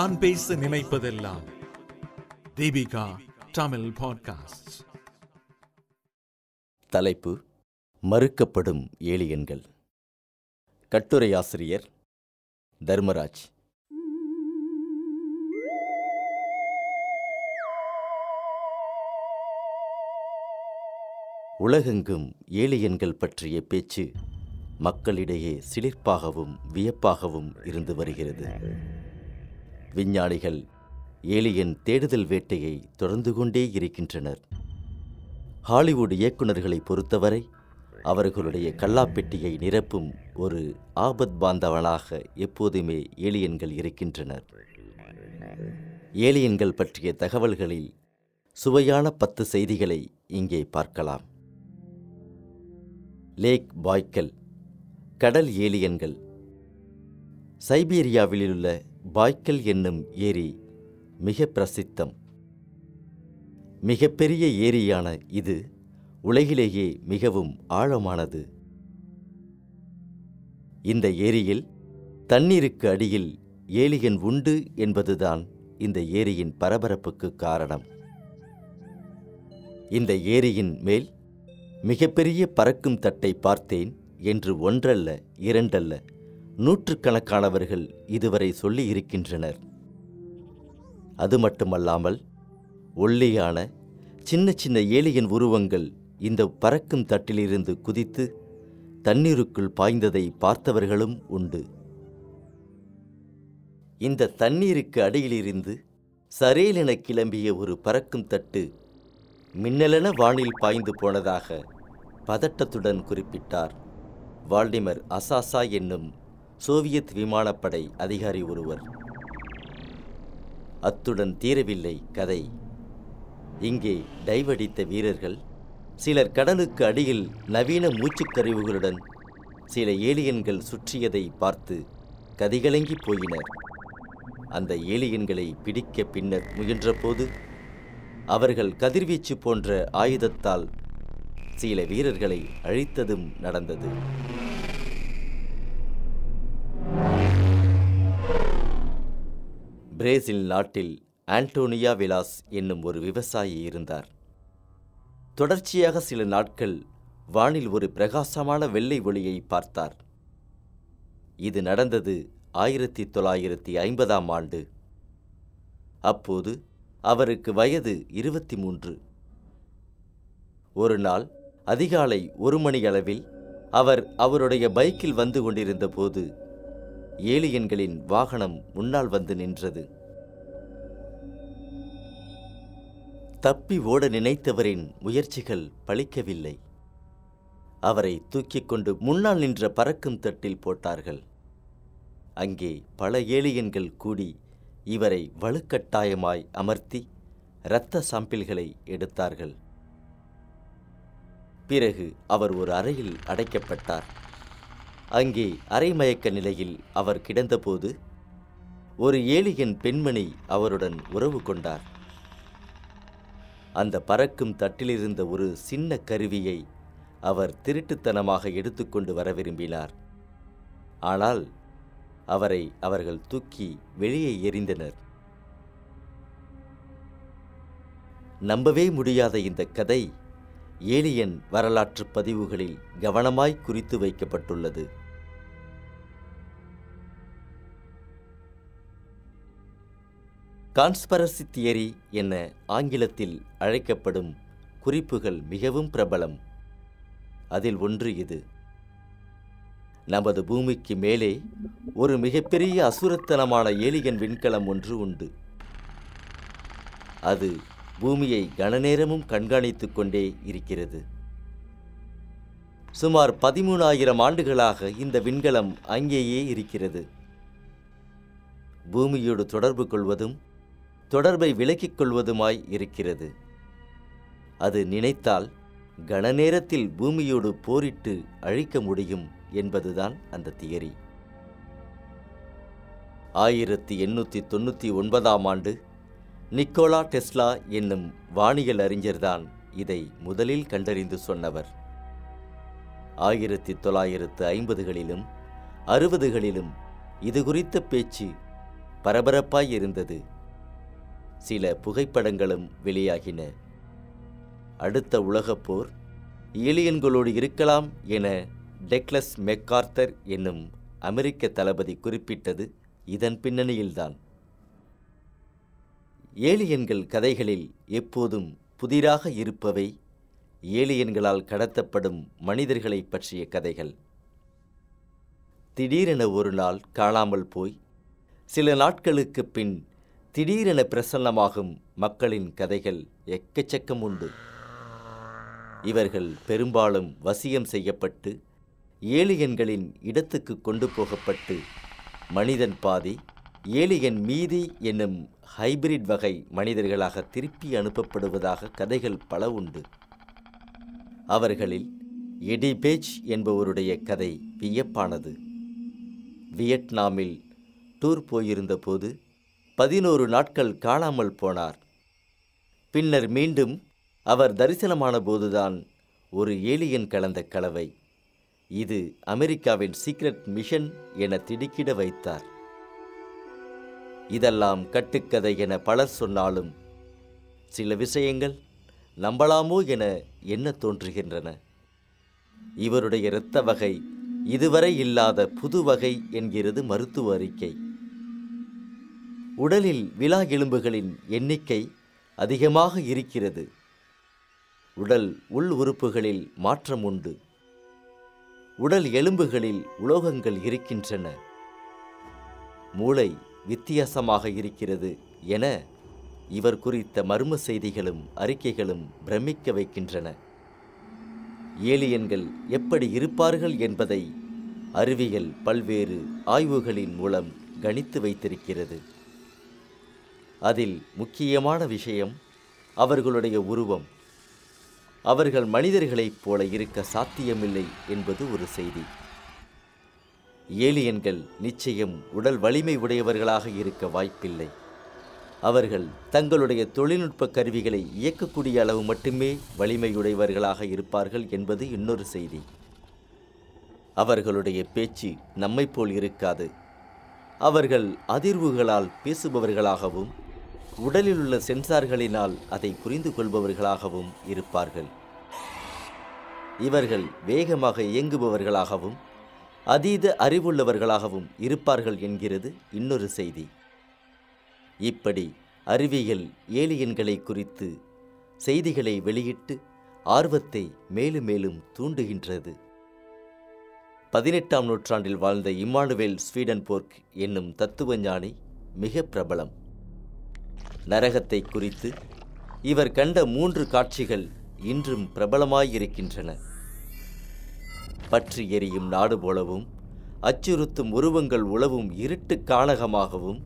நான் பேச நினைப்பதெல்லாம். தீபிகா தமிழ் பாட்காஸ்ட் தலைப்பு மறுக்கப்படும் ஏலியன்கள். கட்டுரை ஆசிரியர் தர்மராஜ். உலகெங்கும் ஏலியன்கள் பற்றிய பேச்சு மக்களிடையே சிலிர்ப்பாகவும் வியப்பாகவும் இருந்து வருகிறது. விஞ்ஞானிகள் ஏலியன் தேடுதல் வேட்டையை தொடர்ந்து கொண்டே இருக்கின்றனர். ஹாலிவுட் இயக்குநர்களை பொறுத்தவரை அவர்களுடைய கல்லாப்பெட்டியை நிரப்பும் ஒரு ஆபத் பாந்தவனாக எப்போதுமே ஏலியன்கள் இருக்கின்றனர். ஏலியன்கள் பற்றிய தகவல்களில் சுவையான பத்து செய்திகளை இங்கே பார்க்கலாம். லேக் பாய்க்கல் கடல் ஏலியன்கள். சைபீரியாவிலுள்ள பாய்க்கல் என்னும் ஏரி மிக பிரசித்தம். மிகப்பெரிய ஏரியான இது உலகிலேயே மிகவும் ஆழமானது. இந்த ஏரியில் தண்ணீருக்கு அடியில் ஏலியன் உண்டு என்பதுதான் இந்த ஏரியின் பரபரப்புக்கு காரணம். இந்த ஏரியின் மேல் மிகப்பெரிய பறக்கும் தட்டை பார்த்தேன் என்று ஒன்றல்ல இரண்டல்ல நூற்றுக்கணக்கானவர்கள் இதுவரை சொல்லி இருக்கின்றனர். அது மட்டுமல்லாமல் ஒல்லியான சின்ன சின்ன ஏலியின் உருவங்கள் இந்த பறக்கும் தட்டிலிருந்து குதித்து தண்ணீருக்குள் பாய்ந்ததை பார்த்தவர்களும் உண்டு. இந்த தண்ணீருக்கு அடியிலிருந்து சரேலென கிளம்பிய ஒரு பறக்கும் தட்டு மின்னலென வானில் பாய்ந்து போனதாக பதட்டத்துடன் குறிப்பிட்டார். வால்டிமர் அசாசா என்னும் சோவியத் விமானப்படை அதிகாரி ஒருவர். அத்துடன் தீரவில்லை கதை. இங்கே டைவடித்த வீரர்கள் சிலர் கடலுக்கு அடியில் நவீன மூச்சுக்கருவுகளுடன் சில ஏலியன்கள் சுற்றியதை பார்த்து கதிகலங்கி போயினர். அந்த ஏலியன்களை பிடிக்க பின்னர் முயன்றபோது அவர்கள் கதிர்வீச்சு போன்ற ஆயுதத்தால் சில வீரர்களை அழித்ததும் நடந்தது. பிரேசில் நாட்டில் ஆண்டோனியா விலாஸ் என்னும் ஒரு விவசாயி இருந்தார். தொடர்ச்சியாக சில நாட்கள் வானில் ஒரு பிரகாசமான வெள்ளை ஒளியை பார்த்தார். இது நடந்தது ஆயிரத்தி தொள்ளாயிரத்தி ஐம்பதாம் ஆண்டு. அப்போது அவருக்கு வயது இருபத்தி மூன்று ஒரு நாள் அதிகாலை ஒரு மணி அளவில் அவர் அவருடைய பைக்கில் வந்து கொண்டிருந்த போது ஏலியன்களின் வாகனம் முன்னால் வந்து நின்றது. தப்பி ஓட நினைத்தவரின் முயற்சிகள் பலிக்கவில்லை அவரை தூக்கிக் கொண்டு முன்னால் நின்ற பறக்கும் தட்டில் போட்டார்கள். அங்கே பல ஏலியன்கள் கூடி இவரை வலுக்கட்டாயமாய் அமர்த்தி இரத்த சாம்பிள்களை எடுத்தார்கள். பிறகு அவர் ஒரு அறையில் அடைக்கப்பட்டார். அங்கே அரைமயக்க நிலையில் அவர் கிடந்தபோது ஒரு ஏலியன் பெண்மணி அவருடன் உறவு கொண்டார். அந்த பறக்கும் தட்டிலிருந்த ஒரு சின்ன கருவியை அவர் திருட்டுத்தனமாக எடுத்துக்கொண்டு வர விரும்பினார். ஆனால் அவரை அவர்கள் தூக்கி வெளியே எறிந்தனர். நம்பவே முடியாத இந்த கதை ஏலியன் வரலாற்று பதிவுகளில் கவனமாய் குறித்து வைக்கப்பட்டுள்ளது. கான்ஸ்பரசி தியரி என ஆங்கிலத்தில் அழைக்கப்படும் குறிப்புகள் மிகவும் பிரபலம். அதில் ஒன்று இது. நமது பூமிக்கு மேலே ஒரு மிகப்பெரிய அசுரத்தனமான ஏலியன் விண்கலம் ஒன்று உண்டு. அது பூமியை கனநேரமும் கண்காணித்துக் கொண்டே இருக்கிறது. சுமார் பதிமூணாயிரம் ஆண்டுகளாக இந்த விண்கலம் அங்கேயே இருக்கிறது. பூமியோடு தொடர்பு கொள்வதும் தொடர்பை விலக்கிக் கொள்வதுமாய் இருக்கிறது. அது நினைத்தால் கனநேரத்தில் பூமியோடு போரிட்டு அழிக்க முடியும் என்பதுதான் அந்த தியரி. ஆயிரத்தி எண்ணூற்றி தொண்ணூற்றி ஒன்பதாம் ஆண்டு நிக்கோலா டெஸ்லா என்னும் வானியல் அறிஞர்தான் இதை முதலில் கண்டறிந்து சொன்னவர். ஆயிரத்தி தொள்ளாயிரத்து ஐம்பதுகளிலும் அறுபதுகளிலும் இது குறித்த பேச்சு பரபரப்பாய் இருந்தது. சில புகைப்படங்களும் வெளியாகின. அடுத்த உலகப் போர் ஏலியன்களோடு இருக்கலாம் என டெக்லஸ் மெக்கார்த்தர் என்னும் அமெரிக்க தளபதி குறிப்பிட்டது இதன் பின்னணியில்தான். ஏலியன்கள் கதைகளில் எப்போதும் புதிராக இருப்பவை ஏலியன்களால் கடத்தப்படும் மனிதர்களைப் பற்றிய கதைகள். திடீரென ஒரு நாள் காணாமல் போய் சில நாட்களுக்குப் பின் திடீரென பிரசன்னமாகும் மக்களின் கதைகள் எக்கச்சக்கம் உண்டு. இவர்கள் பெரும்பாலும் வசியம் செய்யப்பட்டு ஏலியன்களின் இடத்துக்கு கொண்டு போகப்பட்டு மனிதன் பாதி ஏலியன் மீதி என்னும் ஹைபிரிட் வகை மனிதர்களாக திருப்பி அனுப்பப்படுவதாக கதைகள் பல உண்டு. அவர்களில் எடிபேஜ் என்பவருடைய கதை வியப்பானது. வியட்நாமில் டூர் போயிருந்த போது பதினோரு நாட்கள் காணாமல் போனார். பின்னர் மீண்டும் அவர் தரிசனமான போதுதான் ஒரு ஏலியன் கலந்த கலவை. இது அமெரிக்காவின் சீக்ரெட் மிஷன் என திடுக்கிட வைத்தார். இதெல்லாம் கட்டுக்கதை என பலர் சொன்னாலும் சில விஷயங்கள் நம்பலாமோ என எண்ண தோன்றுகின்றன? இவருடைய இரத்த வகை இதுவரை இல்லாத புது வகை என்கிறது மருத்துவ அறிக்கை. உடலில் விழா எலும்புகளின் எண்ணிக்கை அதிகமாக இருக்கிறது. உடல் உள் உறுப்புகளில் மாற்றம் உண்டு. உடல் எலும்புகளில் உலோகங்கள் இருக்கின்றன. மூளை வித்தியாசமாக இருக்கிறது என இவர் குறித்த மர்ம செய்திகளும் அறிக்கைகளும் பிரமிக்க வைக்கின்றன. ஏலியன்கள் எப்படி இருப்பார்கள் என்பதை அறிவியல் பல்வேறு ஆய்வுகளின் மூலம் கணித்து வைத்திருக்கிறது. அதில் முக்கியமான விஷயம் அவர்களுடைய உருவம். அவர்கள் மனிதர்களைப் போல இருக்க சாத்தியமில்லை என்பது ஒரு செய்தி. ஏலியன்கள் நிச்சயம் உடல் வலிமை உடையவர்களாக இருக்க வாய்ப்பில்லை. அவர்கள் தங்களுடைய தொழில்நுட்ப கருவிகளை இயக்கக்கூடிய அளவு மட்டுமே வலிமையுடையவர்களாக இருப்பார்கள் என்பது இன்னொரு செய்தி. அவர்களுடைய பேச்சு நம்மைப் போல் இருக்காது. அவர்கள் அதிர்வுகளால் பேசுபவர்களாகவும் உடலில் உள்ள சென்சார்களினால் அதை புரிந்து கொள்பவர்களாகவும் இருப்பார்கள். இவர்கள் வேகமாக இயங்குபவர்களாகவும் அதீத அறிவுள்ளவர்களாகவும் இருப்பார்கள் என்கிறது இன்னொரு செய்தி. இப்படி அறிவியல் ஏலியன்களை குறித்து செய்திகளை வெளியிட்டு ஆர்வத்தை மேலும் மேலும் தூண்டுகின்றது. பதினெட்டாம் நூற்றாண்டில் வாழ்ந்த இம்மானுவேல் ஸ்வீடன்போர்க் என்னும் தத்துவஞானி மிக பிரபலம். நரகத்தை குறித்து இவர் கண்ட மூன்று காட்சிகள் இன்றும் பிரபலமாயிருக்கின்றன. பற்றி எரியும் நாடு போலவும் அச்சுறுத்தும் உருவங்கள் உளவும் இருட்டு காணகமாகவும்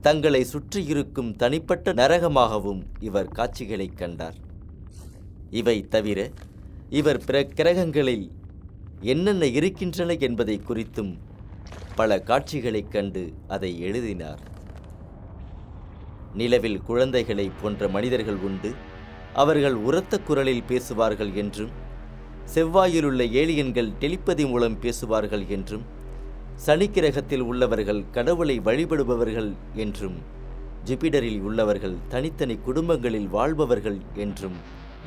தங்களை சுற்றியிருக்கும் தனிப்பட்ட நரகமாகவும் இவர் காட்சிகளைக் கண்டார். இவை தவிர இவர் பிற கிரகங்களில் என்னென்ன இருக்கின்றன என்பதை குறித்தும் பல காட்சிகளைக் கண்டு அதை எழுதினார். நிலவில் குழந்தைகளை போன்ற மனிதர்கள் உண்டு அவர்கள் உரத்த குரலில் பேசுவார்கள் என்றும் செவ்வாயிலுள்ள ஏலியன்கள் டெலிப்பதி மூலம் பேசுவார்கள் என்றும் சனிக்கிரகத்தில் உள்ளவர்கள் கடவுளை வழிபடுபவர்கள் என்றும் ஜூபிடரில் உள்ளவர்கள் தனித்தனி குடும்பங்களில் வாழ்பவர்கள் என்றும்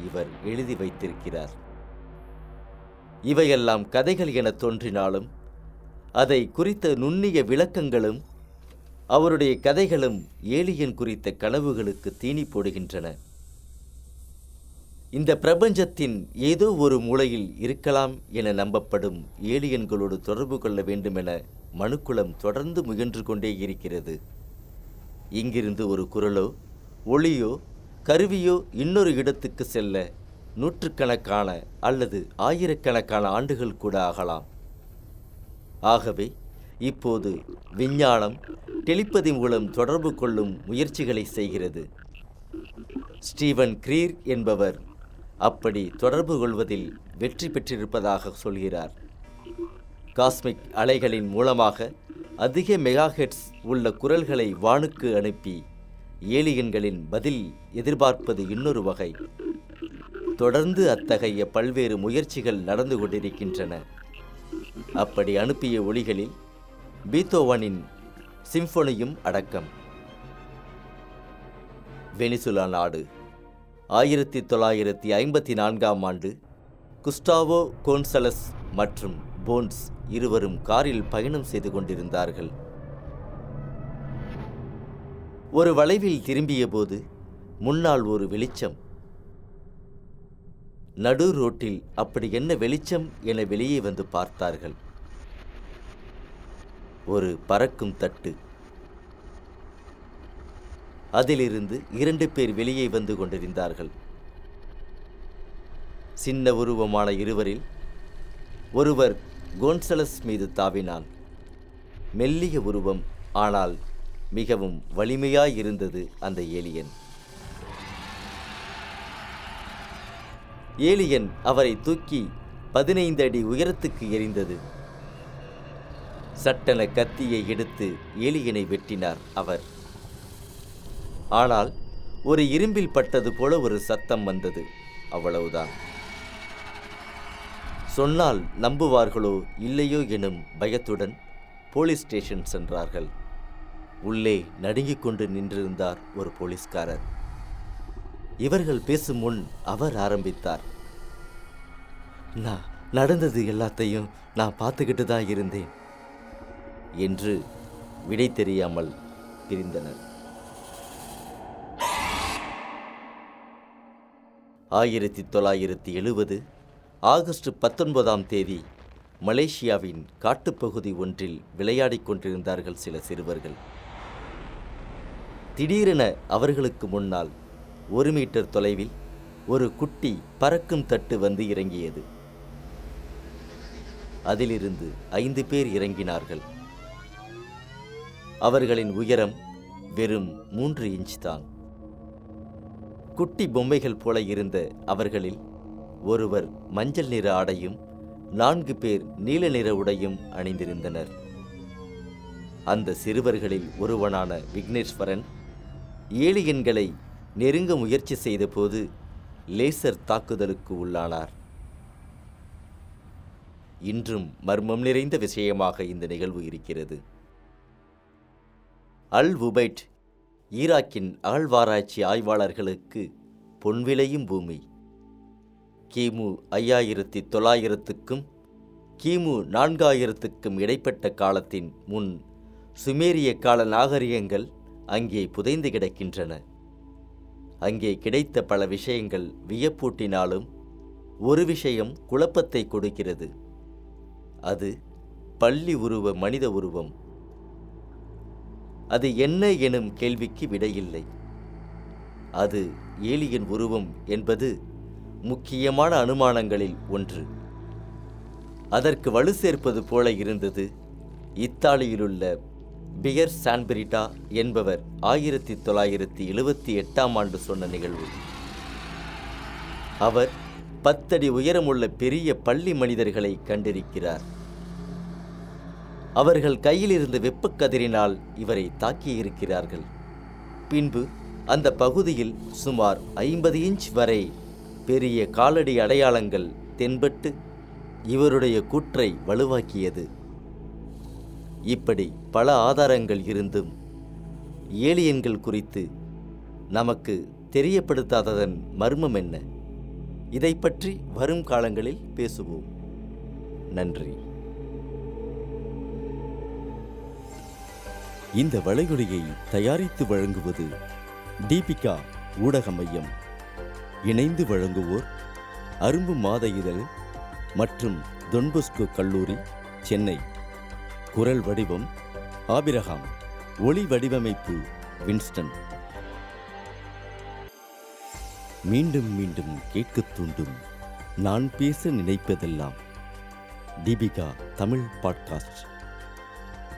இவர் எழுதி வைத்திருக்கிறார். இவையெல்லாம் கதைகள் என தோன்றினாலும் அதை குறித்த நுண்ணிய விளக்கங்களும் அவருடைய கதைகளும் ஏலியன் குறித்த கனவுகளுக்கு தீனி போடுகின்றன. இந்த பிரபஞ்சத்தின் ஏதோ ஒரு மூலையில் இருக்கலாம் என நம்பப்படும் ஏலியன்களோடு தொடர்பு கொள்ள வேண்டுமென மனுக்குலம் தொடர்ந்து முயன்று கொண்டே இருக்கிறது. இங்கிருந்து ஒரு குரலோ ஒளியோ கருவியோ இன்னொரு இடத்துக்கு செல்ல நூற்றுக்கணக்கான அல்லது ஆயிரக்கணக்கான ஆண்டுகள் கூட ஆகலாம். ஆகவே இப்போது விஞ்ஞானம் டெலிப்பதி மூலம் தொடர்பு கொள்ளும் முயற்சிகளை செய்கிறது. ஸ்டீவன் கிரீர் என்பவர் அப்படி தொடர்பு கொள்வதில் வெற்றி பெற்றிருப்பதாக சொல்கிறார். காஸ்மிக் அலைகளின் மூலமாக அதிக மெகாஹெட்ஸ் உள்ள குரல்களை வானுக்கு அனுப்பி ஏலியன்களின் பதில் எதிர்பார்ப்பது இன்னொரு வகை. தொடர்ந்து அத்தகைய பல்வேறு முயற்சிகள் நடந்து கொண்டிருக்கின்றன. அப்படி அனுப்பிய ஒளிகளில் பீத்தோவனின் சிம்பொனியும் அடக்கம். வெனிசுலா நாடு ஆயிரத்தி தொள்ளாயிரத்தி ஐம்பத்தி நான்காம் ஆண்டு குஸ்டாவோ கோன்சலஸ் மற்றும் போன்ஸ் இருவரும் காரில் பயணம் செய்து கொண்டிருந்தார்கள். ஒரு வளைவில் திரும்பியபோது முன்னால் ஒரு வெளிச்சம். நடு ரோட்டில் அப்படி என்ன வெளிச்சம்? என வெளியே வந்து பார்த்தார்கள். ஒரு பறக்கும் தட்டு. அதிலிருந்து இரண்டு பேர் வெளியே வந்து கொண்டிருந்தார்கள். சின்ன உருவமான இருவரில் ஒருவர் கோன்சலஸ் மீது தாவினான். மெல்லிய உருவம் ஆனால் மிகவும் வலிமையாயிருந்தது அந்த ஏலியன். ஏலியன் அவரை தூக்கி பதினைந்து அடி உயரத்துக்கு எரிந்தது சட்டென கத்தியை எடுத்து ஏலியனை வெட்டினார் அவர். ஆனால் ஒரு இரும்பில் பட்டது போல ஒரு சத்தம் வந்தது. அவ்வளவுதான். சொன்னால் நம்புவார்களோ இல்லையோ எனும் பயத்துடன் போலீஸ் ஸ்டேஷன் சென்றார்கள். உள்ளே நடுங்கிக் கொண்டு நின்றிருந்தார் ஒரு போலீஸ்காரர். இவர்கள் பேசும் முன் அவர் ஆரம்பித்தார். நான் நடந்தது எல்லாத்தையும் நான் பார்த்துக்கிட்டு தான் இருந்தேன் என்று விடை தெரியாமல் பிரிந்தனர். ஆயிரத்தி தொள்ளாயிரத்தி எழுபது ஆகஸ்ட் பத்தொன்பதாம் தேதி மலேசியாவின் காட்டுப்பகுதி ஒன்றில் விளையாடிக் கொண்டிருந்தார்கள் சில சிறுவர்கள். திடீரென அவர்களுக்கு முன்னால் ஒரு மீட்டர் தொலைவில் ஒரு குட்டி பறக்கும் தட்டு வந்து இறங்கியது. அதிலிருந்து ஐந்து பேர் இறங்கினார்கள். அவர்களின் உயரம் வெறும் மூன்று இன்ச் தான். குட்டி பொம்மைகள் போல இருந்த அவர்களில் ஒருவர் மஞ்சள் நிற ஆடையும் நான்கு பேர் நீல நிற உடையும் அணிந்திருந்தனர். அந்த சிறுவர்களில் ஒருவனான விக்னேஸ்வரன் ஏலியன்களை நெருங்க முயற்சி செய்தபோது லேசர் தாக்குதலுக்கு உள்ளானார். இன்றும் மர்மம் நிறைந்த விஷயமாக இந்த நிகழ்வு இருக்கிறது. அல் உபைட் ஈராக்கின் அகழ்வாராய்ச்சி ஆய்வாளர்களுக்கு பொன்விளையும் பூமி. கிமு ஐயாயிரத்தி தொள்ளாயிரத்துக்கும் கிமு நான்காயிரத்துக்கும் இடைப்பட்ட காலத்தின் முன் சுமேரிய கால நாகரிகங்கள் அங்கே புதைந்து கிடக்கின்றன. அங்கே கிடைத்த பல விஷயங்கள் வியப்பூட்டினாலும் ஒரு விஷயம் குழப்பத்தை கொடுக்கிறது. அது பள்ளி உருவ மனித உருவம். அது என்ன எனும் கேள்விக்கு விடையில்லை. அது ஏலியன் உருவம் என்பது முக்கியமான அனுமானங்களில் ஒன்று. அதற்கு வலு சேர்ப்பது போல இருந்தது. இத்தாலியிலுள்ள பியர் சான்பிரிட்டா என்பவர் ஆயிரத்தி தொள்ளாயிரத்தி எழுபத்தி எட்டாம் ஆண்டு சொன்ன நிகழ்வு. அவர் பத்தடி உயரமுள்ள பெரிய பள்ளி மனிதர்களை கண்டிருக்கிறார். அவர்கள் கையில் இருந்த வெப்பக்கதிரினால் இவரை தாக்கியிருக்கிறார்கள். பின்பு அந்த பகுதியில் சுமார் ஐம்பது இன்ச் வரை பெரிய காலடி அடையாளங்கள் தென்பட்டு இவருடைய கூற்றை வலுவாக்கியது. இப்படி பல ஆதாரங்கள் இருந்தும் ஏலியன்கள் குறித்து நமக்கு தெரியப்படுத்தாததன் மர்மம் என்ன? இதை பற்றி வரும் காலங்களில் பேசுவோம். நன்றி. இந்த வளைகுடையை தயாரித்து வழங்குவது தீபிகா ஊடக மையம். இணைந்து வழங்குவோர் அரும்பு மாத இதழ் மற்றும் தொன்பொஸ்கோ கல்லூரி சென்னை. குரல் வடிவம் ஆபிரகாம். ஒளி வடிவமைப்பு வின்ஸ்டன். மீண்டும் மீண்டும் கேட்கத் தூண்டும். நான் பேச நினைப்பதெல்லாம் தீபிகா தமிழ் பாட்காஸ்ட்.